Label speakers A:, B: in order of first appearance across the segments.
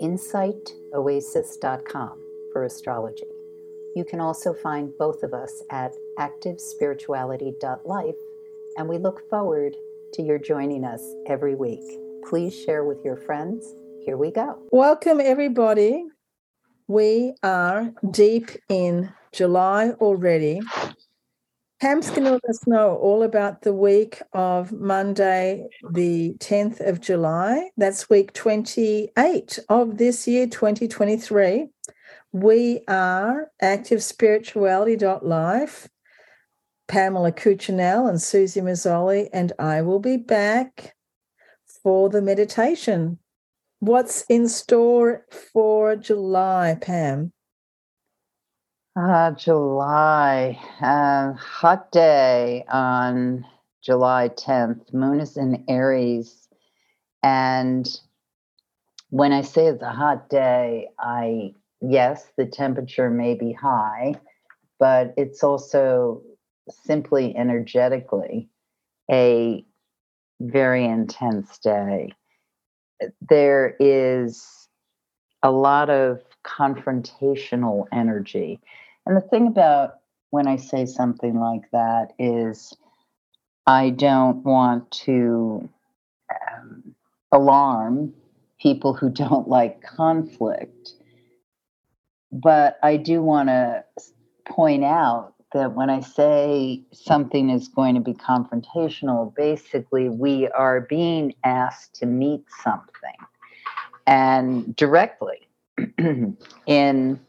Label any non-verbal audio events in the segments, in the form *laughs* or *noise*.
A: insightoasis.com for astrology. You can also find both of us at activespirituality.life, and we look forward to your joining us every week. Please share with your friends. Here we go.
B: Welcome, everybody. We are deep in July already. Pam's going to let us know all about the week of Monday, the 10th of July. That's week 28 of this year, 2023. We are activespirituality.life. Pamela Cucinell and Suzy Meszoly, and I will be back for the meditation. What's in store for July, Pam?
A: Uh, July, uh, hot day on July 10th. Moon is in Aries. And when I say it's a hot day, I, yes, the temperature may be high, but it's also simply energetically a very intense day. There is a lot of confrontational energy and the thing about when I say something like that is I don't want to um, alarm people who don't *laughs* like conflict. But I do want to point out that when I say something is going to be confrontational, basically we are being asked to meet something and directly *clears throat* in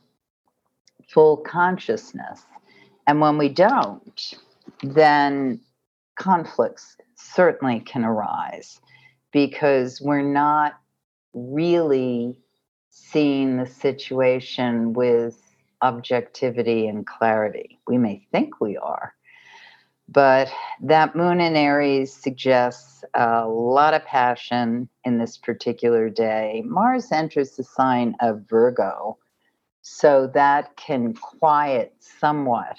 A: full consciousness. And when we don't, then conflicts certainly can arise because we're not really seeing the situation with objectivity and clarity. We may think we are, but that moon in Aries suggests a lot of passion in this particular day. Mars enters the sign of Virgo so that can quiet somewhat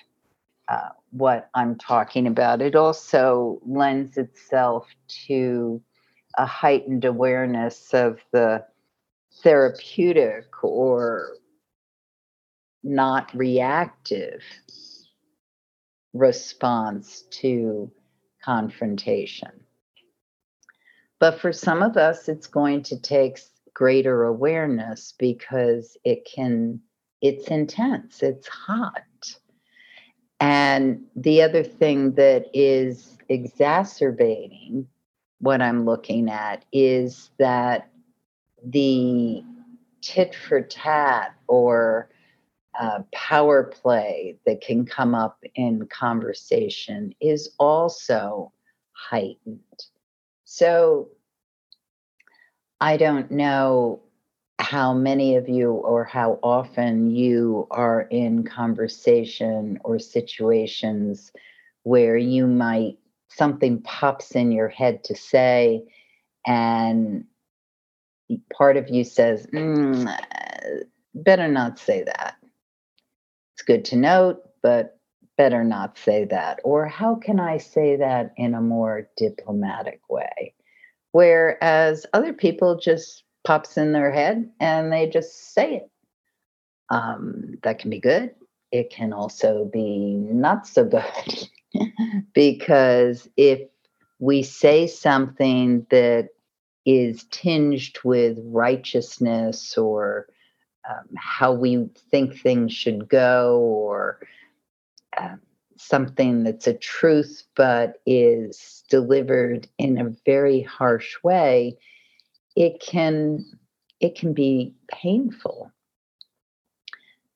A: uh, what I'm talking about. It also lends itself to a heightened awareness of the therapeutic or not reactive response to confrontation. But for some of us, it's going to take greater awareness because it can it's intense, it's hot. And the other thing that is exacerbating what I'm looking at is that the tit for tat or uh, power play that can come up in conversation is also heightened. So I don't know how many of you or how often you are in conversation or situations where you might something pops in your head to say and part of you says mm, better not say that. It's good to note but better not say that. Or how can i say that in a more diplomatic way? Whereas other people just pops in their head and they just say it. Um, that can be good. It can also be not so good *laughs* because if we say something that is tinged with righteousness or um, how we think things should go or uh, something that's a truth but is delivered in a very harsh way, it can it can be painful.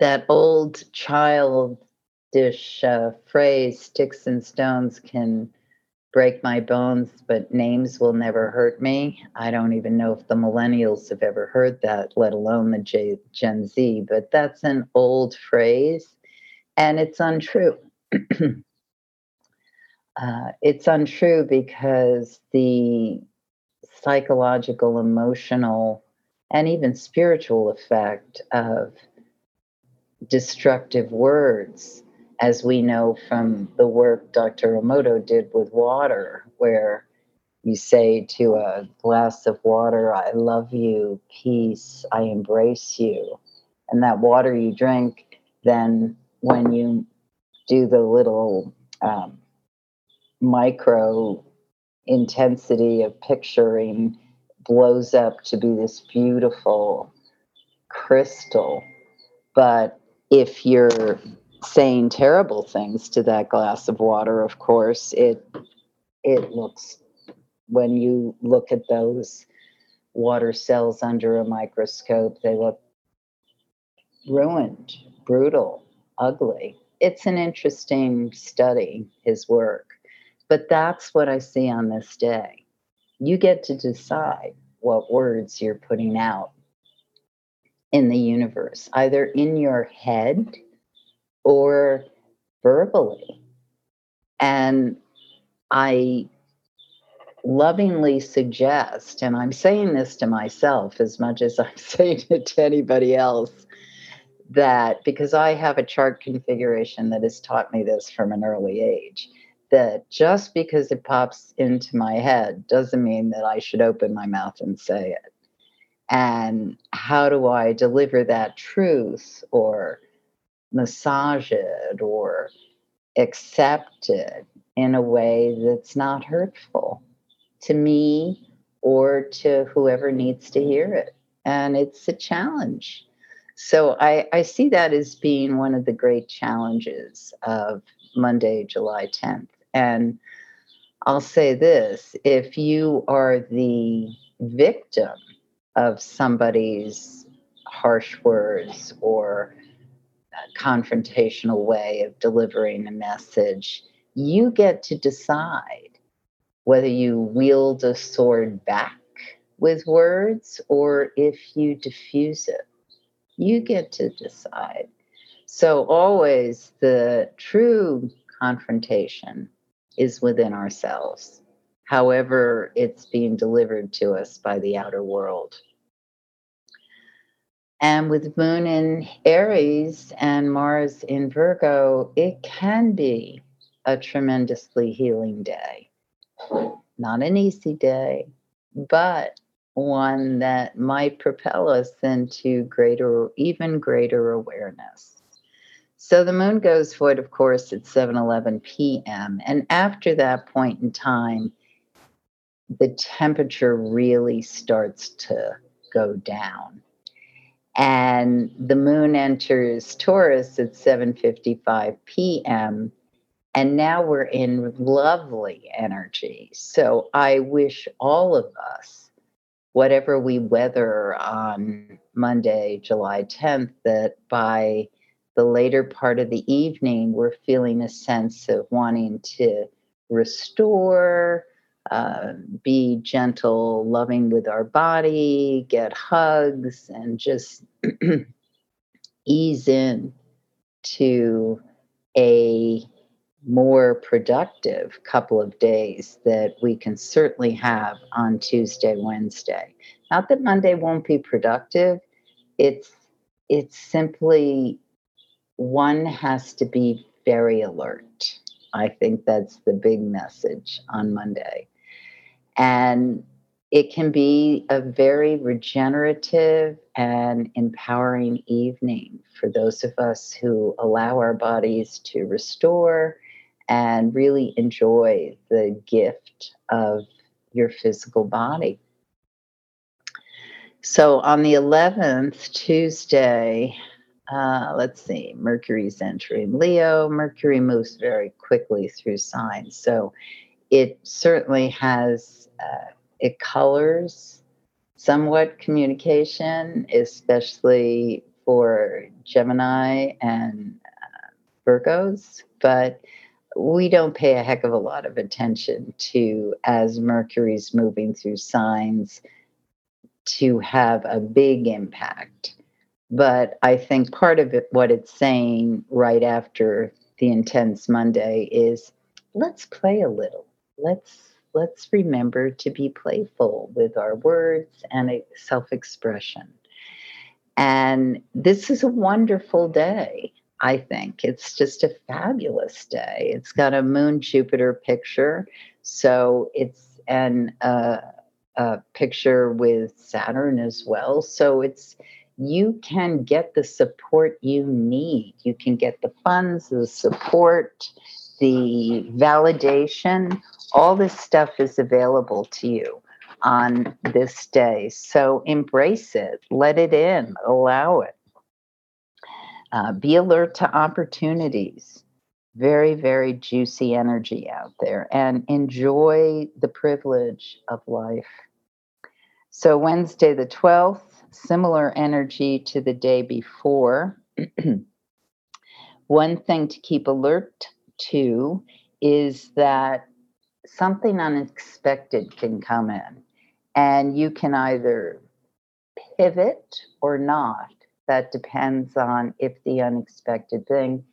A: That old childish uh, phrase, "sticks and stones can break my bones, but names will never hurt me. I don't even know if the millennials have ever heard that, let alone the J- Gen Z, but that's an old phrase and it's untrue. *clears throat* uh, it's untrue because the psychological, emotional, and even spiritual effect of destructive words as we know from the work Dr. Emoto did with water, where you say to a glass of water, I love you, peace, I embrace you. And that water you drink, then when you do the little um, micro intensity of picturing, blows up to be this beautiful crystal. But if you're saying terrible things to that glass of water, of course, it it looks when you look at those water cells under a microscope, they look ruined, brutal, ugly. It's an interesting study, his work. But that's what I see on this day. You get to decide what words you're putting out in the universe, either in your head or verbally. And I lovingly suggest, and I'm saying this to myself as much as *laughs* I'm saying it to anybody else, that because I have a chart configuration that has taught me this from an early age, that just because it pops into my head doesn't mean that I should open my mouth and say it. And how do I deliver that truth or massage it or accept it in a way that's not hurtful to me or to whoever needs to hear it. And it's a challenge. So I, I see that as being one of the great challenges of Monday, July 10th. And I'll say this if you are the victim of somebody's harsh words or confrontational way of delivering a message, you get to decide whether you wield a sword back with words or if you diffuse it. You get to decide. So, always the true confrontation is within ourselves, however, it's being delivered to us by the outer world. And with Moon in Aries and Mars in Virgo, it can be a tremendously healing day. Not an easy day, but one that might propel us into greater, even greater awareness. So the moon goes void, of course, at 7 11 p.m. And after that point in time, the temperature really starts to go down and the moon enters Taurus at 7:55 p.m. and now we're in lovely energy. So I wish all of us whatever we weather on Monday, July 10th that by the later part of the evening we're feeling a sense of wanting to restore uh, be gentle, loving with our body, get hugs, and just *clears throat* ease in to a more productive couple of days that we can certainly have on Tuesday, Wednesday. Not that Monday won't be productive. It's it's simply one has to be very alert. I think that's the big message on Monday. And it can be a very regenerative and empowering evening for those of us who allow our bodies to restore and really enjoy the gift of your physical body. So on the 11th, Tuesday, uh, let's see, Mercury's entering Leo. Mercury moves very quickly through signs. So it certainly has, uh, it colors somewhat communication, especially for Gemini and uh, Virgos, but we don't pay a heck of a lot of attention to as Mercury's moving through signs to have a big impact. But I think part of it, what it's saying right after the intense Monday is let's play a little. Let's let's remember to be playful with our words and self-expression. And this is a wonderful day. I think it's just a fabulous day. It's got a moon Jupiter picture, so it's an uh, a picture with Saturn as well. So it's you can get the support you need. You can get the funds, the support, the validation. All this stuff is available to you on this day. So embrace it, let it in, allow it. Uh, be alert to opportunities. Very, very juicy energy out there and enjoy the privilege of life. So, Wednesday the 12th, similar energy to the day before. *clears throat* One thing to keep alert to is that something unexpected can come in, and you can either pivot or not. That depends on if the unexpected thing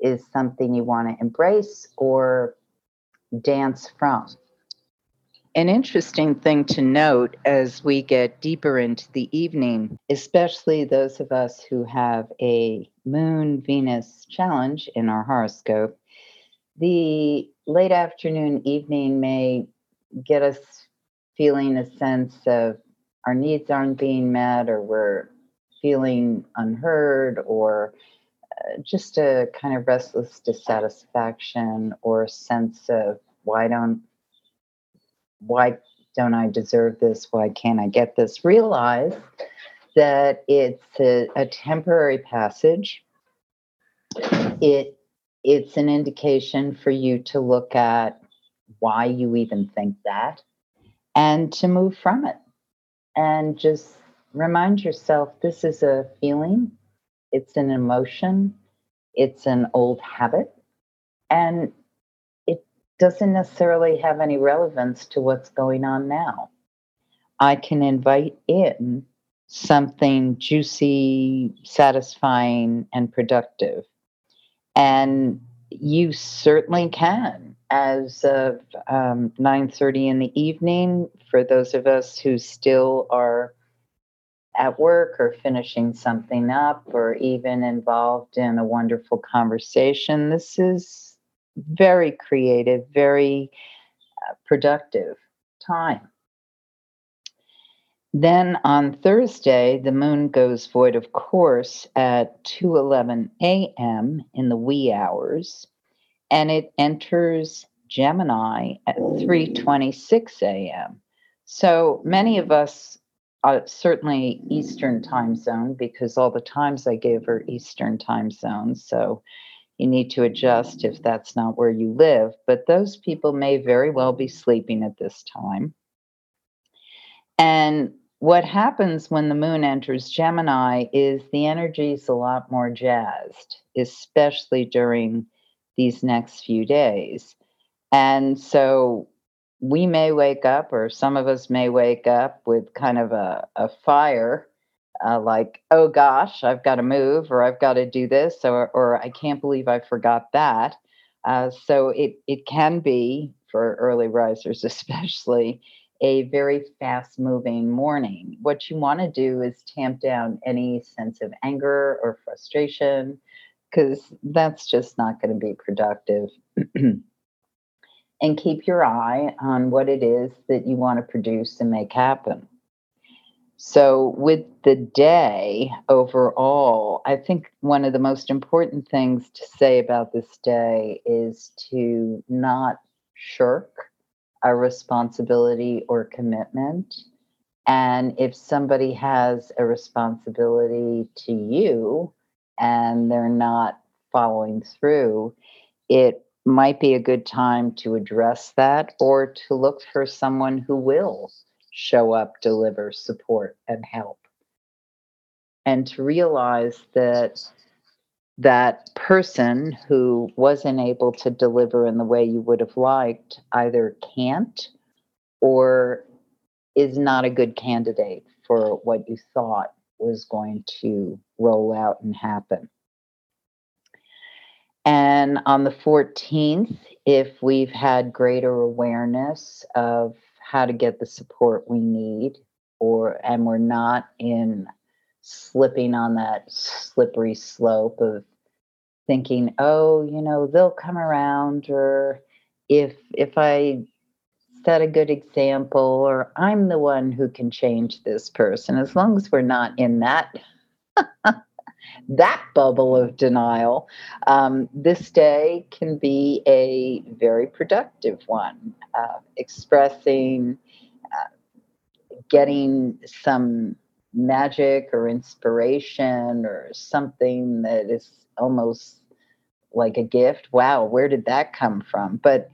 A: is something you want to embrace or dance from. An interesting thing to note as we get deeper into the evening, especially those of us who have a Moon Venus challenge in our horoscope, the late afternoon, evening may get us feeling a sense of our needs aren't being met or we're feeling unheard or uh, just a kind of restless dissatisfaction or sense of why don't why don't I deserve this? Why can't I get this? Realize that it's a, a temporary passage. It it's an indication for you to look at why you even think that and to move from it and just remind yourself this is a feeling it's an emotion it's an old habit and doesn't necessarily have any relevance to what's going on now. I can invite in something juicy, satisfying, and productive. And you certainly can. As of um, 9.30 in the evening, for those of us who still are at work or finishing something up or even involved in a wonderful conversation, this is very creative, very uh, productive time. Then on Thursday, the moon goes void of course at 2:11 a.m. in the wee hours, and it enters Gemini at 3:26 a.m. So many of us, uh, certainly Eastern time zone, because all the times I gave are Eastern time zones. So you need to adjust if that's not where you live. But those people may very well be sleeping at this time. And what happens when the moon enters Gemini is the energy is a lot more jazzed, especially during these next few days. And so we may wake up, or some of us may wake up with kind of a, a fire uh, like, oh gosh, I've got to move, or I've got to do this, or, or I can't believe I forgot that. Uh, so it, it can be, for early risers *laughs* especially, a very fast moving morning. What you want to do is tamp down any sense of anger or frustration, because that's just not going to be productive. *clears throat* and keep your eye on what it is that you want to produce and make happen. So, with the day overall, I think one of the most important things to say about this day is to not shirk a responsibility or commitment. And if somebody has a responsibility to you and they're not following through, it might be a good time to address that or to look for someone who will show up, deliver, support, and help. And to realize that that person who wasn't able to deliver in the way you would have liked either can't or is not a good candidate for what you thought was going to roll out and happen. And on the 14th, if we've had greater awareness of how to get the support we need, or and we're not in slipping on that slippery slope of thinking, oh, you know, they'll come around, or if if I set a good example, or I'm the one who can change this person, as long as we're not in that *laughs* that bubble of denial, um, this day can be a very productive one, uh, expressing, uh, getting some magic or inspiration or something that is almost like a gift. Wow, where did that come from? But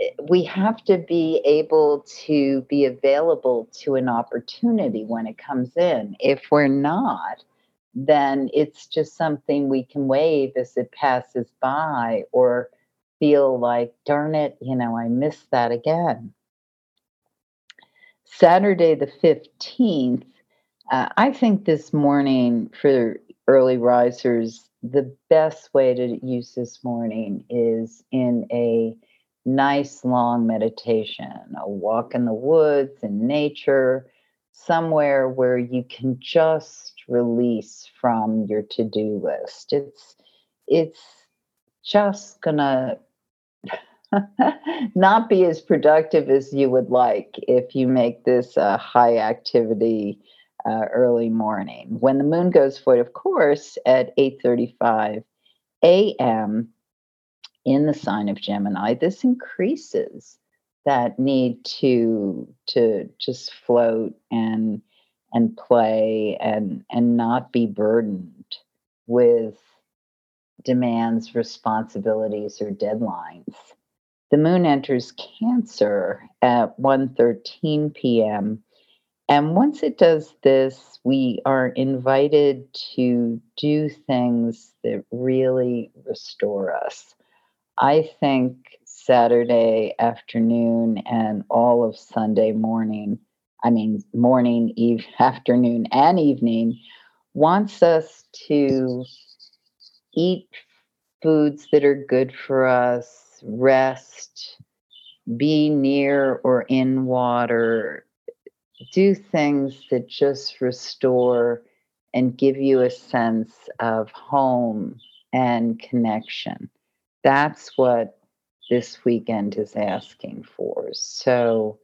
A: eh, we have to be able to be available to an opportunity when it comes in. If we're not, then it's just something we can wave as it passes by or feel like, darn it, you know, I missed that again. Saturday the 15th, uh, I think this morning for early risers, the best way to use this morning is in a nice long meditation, a walk in the woods in nature, somewhere where you can just release from your to-do list. It's it's just gonna *laughs* not be as productive as you would like if you make this a high activity uh, early morning. When the moon goes void, of course, at 8:35 a.m. in the sign of Gemini, this increases that need to to just float and and play and and not be burdened with demands responsibilities or deadlines the moon enters cancer at 1:13 p.m. and once it does this we are invited to do things that really restore us i think Saturday afternoon and all of Sunday morning, I mean, morning, eve, *laughs* afternoon, and evening, wants us to eat foods that are good for us, rest, be near or in water, do things that just restore and give you a sense of home and connection. That's what this weekend is asking for. So,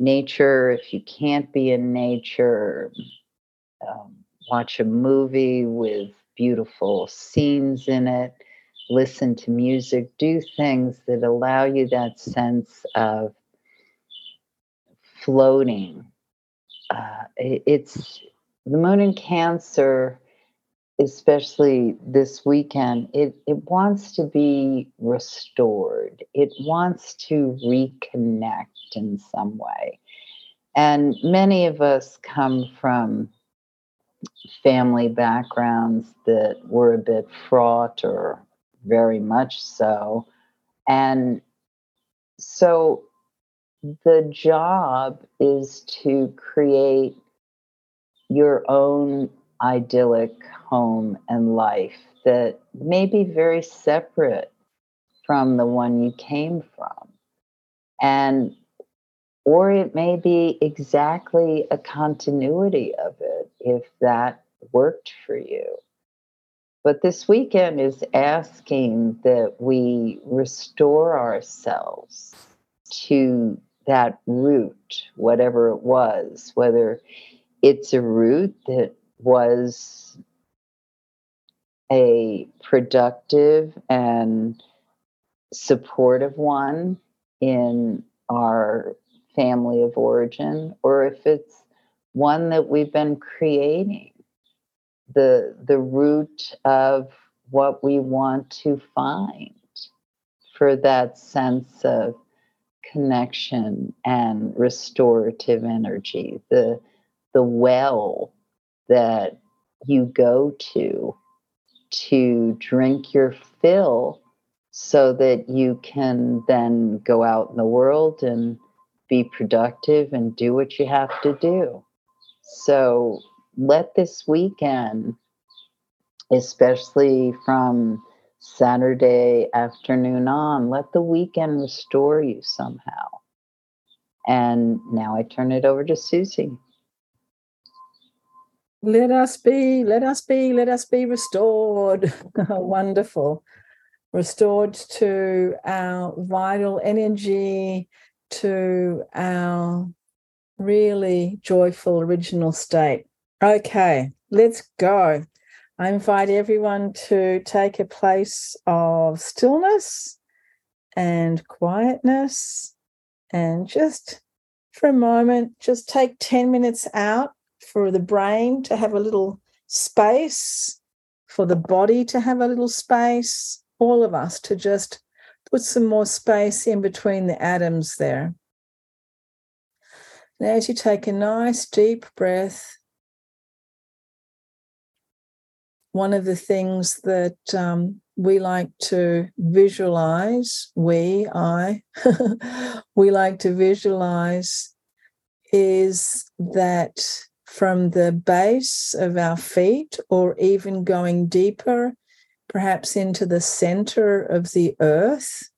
A: nature, if you can't be in nature, um, watch a movie with beautiful scenes in it, listen to music, do things that allow you that sense of floating. Uh, it's the moon in Cancer especially this weekend, it, it wants to be restored. It wants to reconnect in some way. And many of us come from family backgrounds that were a bit fraught or very much so. And so the job is to create your own idyllic home and life that may be very separate from the one you came from. And or it may be exactly a continuity of it if that worked for you. But this weekend is asking that we restore ourselves to that root, whatever it was, whether it's a root that was a productive and supportive one in our family of origin or if it's one that we've been creating. The the root of what we want to find for that sense of connection and restorative energy the the well that you go to to drink your fill so that you can then go out in the world and be productive and do what you have to do. So let this weekend, especially from Saturday afternoon on, let the weekend restore you somehow. And now I turn it over to Suzy.
B: Let us be, let us be, let us be restored. *laughs* Wonderful. Restored to our vital energy, to our really joyful original state. Okay, let's go. I invite everyone to take a place of stillness and quietness and just for a moment, just take 10 minutes out for the brain to have a little space, for the body to have a little space, all of us to just put some more space in between the atoms there. And as you take a nice deep breath, one of the things that um, we like to visualize, we, I, *laughs* we like to visualize is that from the base of our feet, or even going deeper, perhaps into the center of the earth,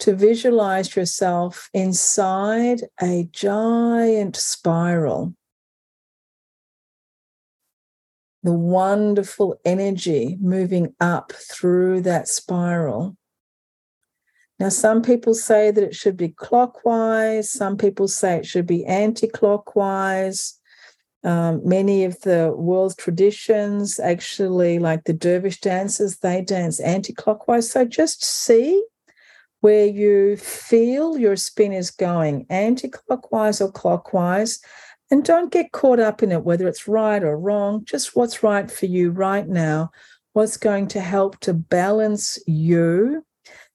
B: to visualize yourself inside a giant spiral the wonderful energy moving up through that spiral. Now, some people say that it should be clockwise, some people say it should be anti clockwise. Um, many of the world's traditions, actually, like the dervish dancers, they dance anti clockwise. So just see where you feel your spin is going, anti clockwise or clockwise, and don't get caught up in it, whether it's right or wrong, just what's right for you right now, what's going to help to balance you,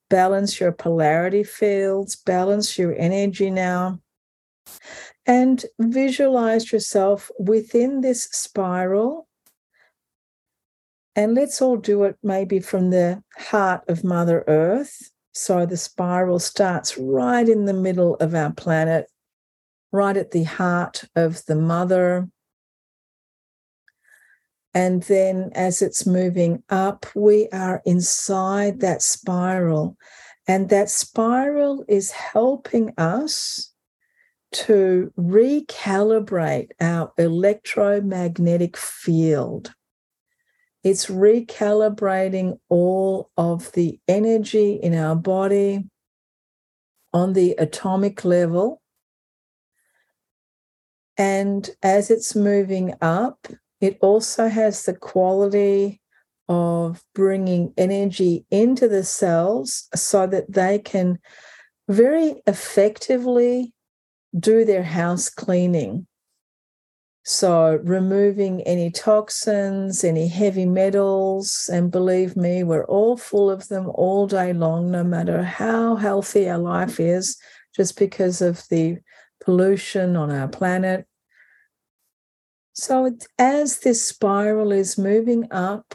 B: balance your polarity fields, balance your energy now. And visualize yourself within this spiral. And let's all do it maybe from the heart of Mother Earth. So the spiral starts right in the middle of our planet right at the heart of the mother. And then as it's moving up, we are inside that spiral. And that spiral is helping us to recalibrate our electromagnetic field. It's recalibrating all of the energy in our body on the atomic level and as it's moving up, it also has the quality of bringing energy into the cells so that they can very effectively do their house cleaning. So, removing any toxins, any heavy metals, and believe me, we're all full of them all day long, no matter how healthy our life is, just because of the pollution on our planet. So, as this spiral is moving up,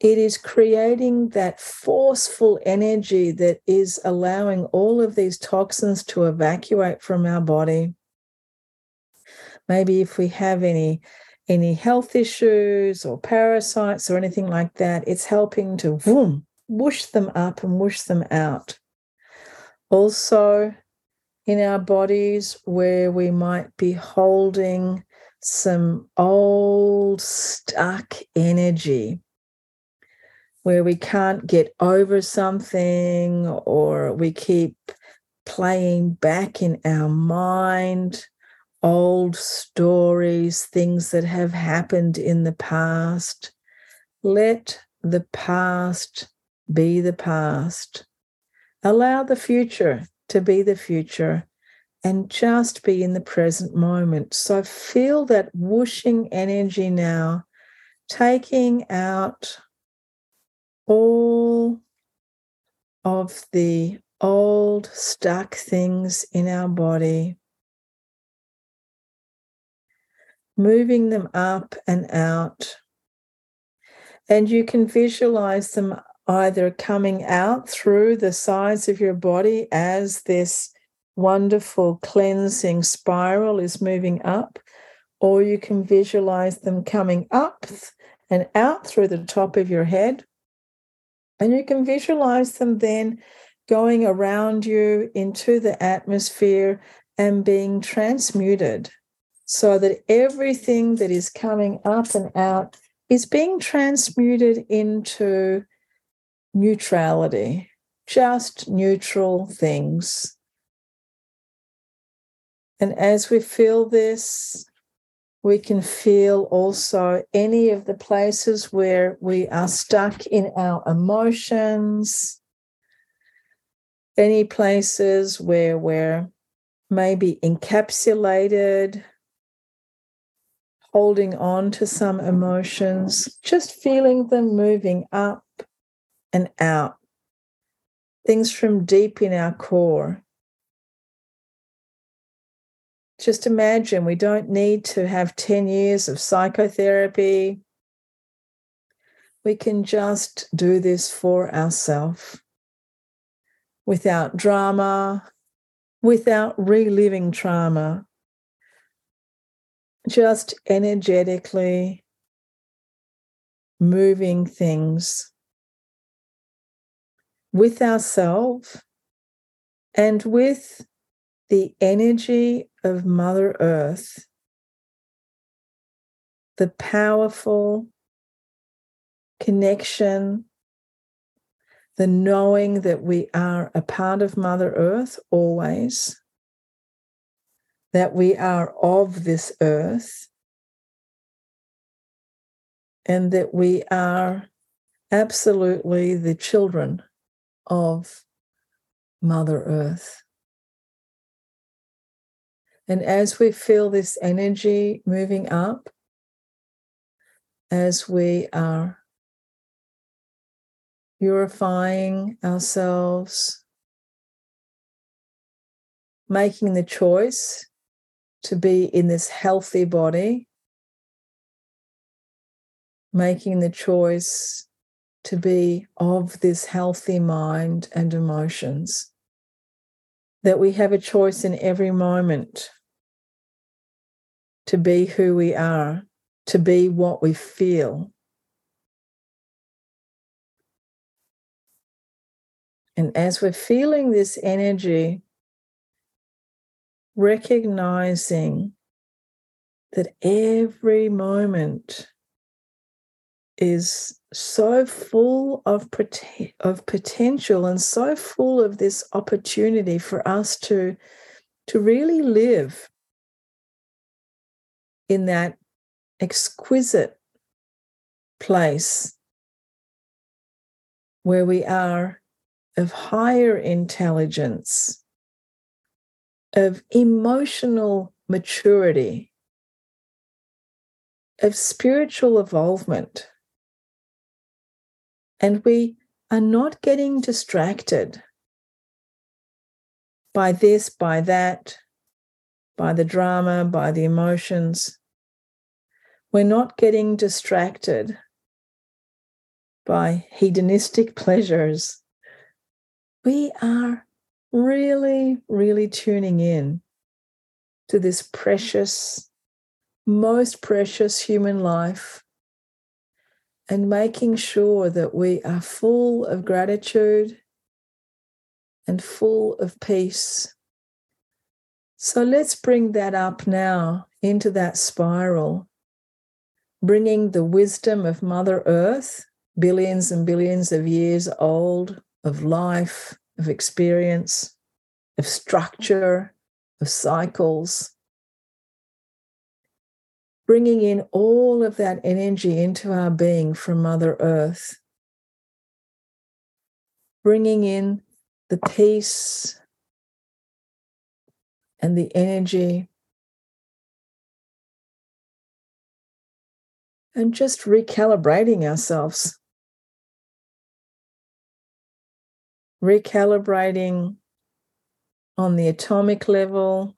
B: it is creating that forceful energy that is allowing all of these toxins to evacuate from our body. Maybe if we have any any health issues or parasites or anything like that, it's helping to boom, whoosh them up and whoosh them out. Also, in our bodies where we might be holding some old stuck energy where we can't get over something or we keep playing back in our mind old stories, things that have happened in the past. Let the past be the past. Allow the future to be the future and just be in the present moment. So feel that whooshing energy now, taking out all of the old stuck things in our body, moving them up and out And you can visualize them either coming out through the sides of your body as this wonderful cleansing spiral is moving up, or you can visualize them coming up and out through the top of your head. And you can visualize them then going around you into the atmosphere and being transmuted so that everything that is coming up and out is being transmuted into neutrality, just neutral things. And as we feel this, we can feel also any of the places where we are stuck in our emotions, any places where we're maybe encapsulated, holding on to some emotions, just feeling them moving up and out, things from deep in our core. Just imagine we don't need to have 10 years of psychotherapy. We can just do this for ourselves without drama, without reliving trauma, just energetically moving things with ourselves and with the energy of Mother Earth, the powerful connection, the knowing that we are a part of Mother Earth always, that we are of this earth, and that we are absolutely the children of Mother Earth. And as we feel this energy moving up, as we are purifying ourselves, making the choice to be in this healthy body, making the choice to be of this healthy mind and emotions, that we have a choice in every moment to be who we are, to be what we feel. And as we're feeling this energy, recognizing that every moment is so full of, of potential and so full of this opportunity for us to, to really live in that exquisite place where we are of higher intelligence, of emotional maturity, of spiritual evolvement. And we are not getting distracted by this, by that, by the drama, by the emotions we're not getting distracted by hedonistic pleasures. We are really, really tuning in to this precious, most precious human life and making sure that we are full of gratitude and full of peace. So let's bring that up now into that spiral bringing the wisdom of Mother Earth, billions and billions of years old, of life, of experience, of structure, of cycles, bringing in all of that energy into our being from Mother Earth, bringing in the peace and the energy and just recalibrating ourselves. Recalibrating on the atomic level,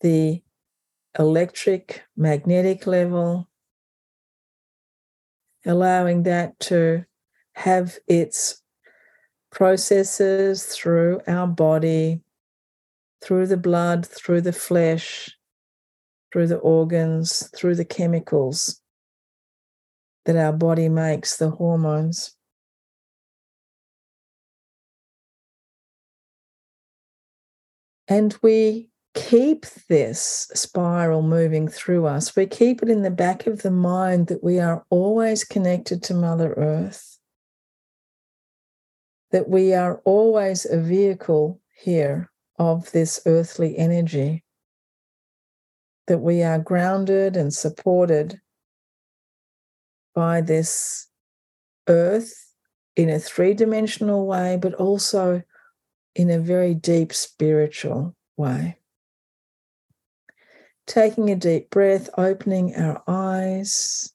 B: the electric, magnetic level, allowing that to have its processes through our body, through the blood, through the flesh, through the organs, through the chemicals that our body makes, the hormones. And we keep this spiral moving through us. We keep it in the back of the mind that we are always connected to Mother Earth, that we are always a vehicle here of this earthly energy, that we are grounded and supported by this earth in a three dimensional way, but also in a very deep spiritual way. Taking a deep breath, opening our eyes,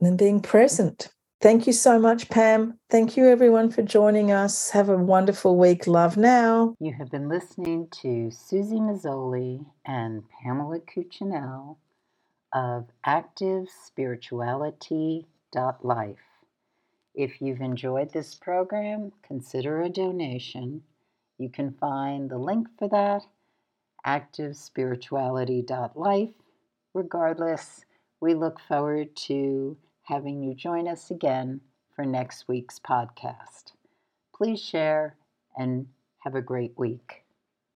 B: and being present. Thank you so much, Pam. Thank you, everyone, for joining us. Have a wonderful week. Love now.
A: You have been listening to Suzy Meszoly and Pamela Cucinell of ActiveSpirituality.life. If you've enjoyed this program, consider a donation. You can find the link for that activespirituality.life. Regardless, we look forward to having you join us again for next week's podcast. Please share and have a great week.